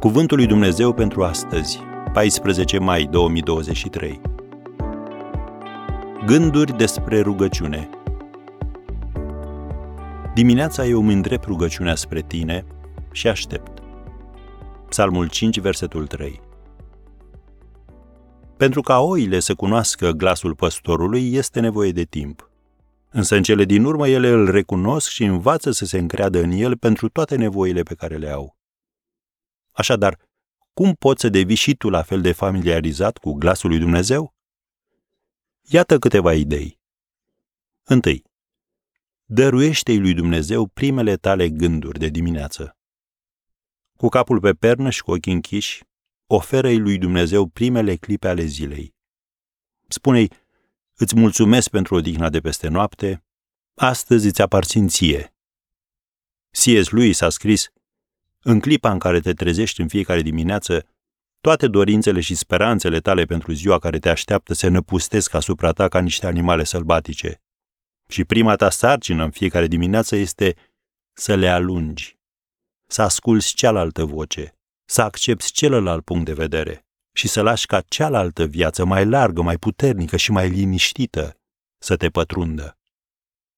Cuvântul lui Dumnezeu pentru astăzi, 14 mai 2023. Gânduri despre rugăciune. Dimineața eu îmi îndrept rugăciunea spre tine și aștept. Psalmul 5, versetul 3. Pentru ca oile să cunoască glasul păstorului, este nevoie de timp. Însă în cele din urmă ele îl recunosc și învață să se încreadă în el pentru toate nevoile pe care le au. Așadar, cum poți să devii și tu la fel de familiarizat cu glasul lui Dumnezeu? Iată câteva idei. Întâi, dăruiește-i lui Dumnezeu primele tale gânduri de dimineață. Cu capul pe pernă și cu ochii închiși, oferă-i lui Dumnezeu primele clipe ale zilei. Spune-i, îți mulțumesc pentru odihna de peste noapte, astăzi îți aparțin ție. C.S. lui s-a scris, în clipa în care te trezești în fiecare dimineață, toate dorințele și speranțele tale pentru ziua care te așteaptă se năpustesc asupra ta ca niște animale sălbatice. Și prima ta sarcină în fiecare dimineață este să le alungi, să asculți cealaltă voce, să accepti celălalt punct de vedere și să lași ca cealaltă viață mai largă, mai puternică și mai liniștită să te pătrundă.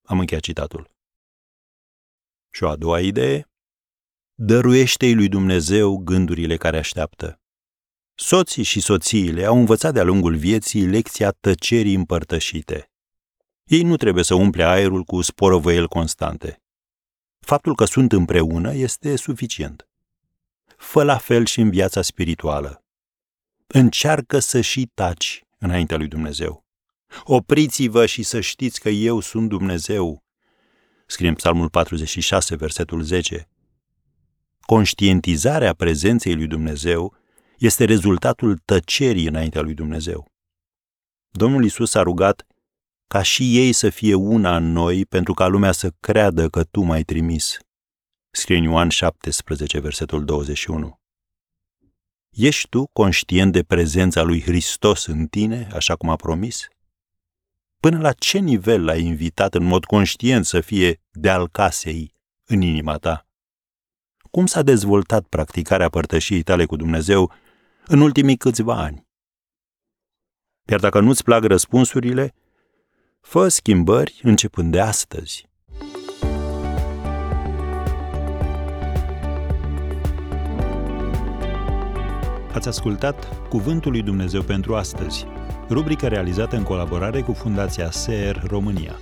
Am încheiat citatul. Și o a doua idee dăruiește-i lui Dumnezeu gândurile care așteaptă. Soții și soțiile au învățat de-a lungul vieții lecția tăcerii împărtășite. Ei nu trebuie să umple aerul cu sporovăieli constante. Faptul că sunt împreună este suficient. Fă la fel și în viața spirituală. Încearcă să și taci înaintea lui Dumnezeu. Opriți-vă și să știți că eu sunt Dumnezeu. Scrie în Psalmul 46, versetul 10 conștientizarea prezenței lui Dumnezeu este rezultatul tăcerii înaintea lui Dumnezeu. Domnul Isus a rugat ca și ei să fie una în noi pentru ca lumea să creadă că tu m-ai trimis. Scrie în Ioan 17, versetul 21. Ești tu conștient de prezența lui Hristos în tine, așa cum a promis? Până la ce nivel l-ai invitat în mod conștient să fie de-al casei în inima ta? Cum s-a dezvoltat practicarea părtășiei tale cu Dumnezeu în ultimii câțiva ani. Iar dacă nu-ți plac răspunsurile, fă schimbări începând de astăzi. Ați ascultat Cuvântul lui Dumnezeu pentru astăzi, rubrica realizată în colaborare cu Fundația SER România.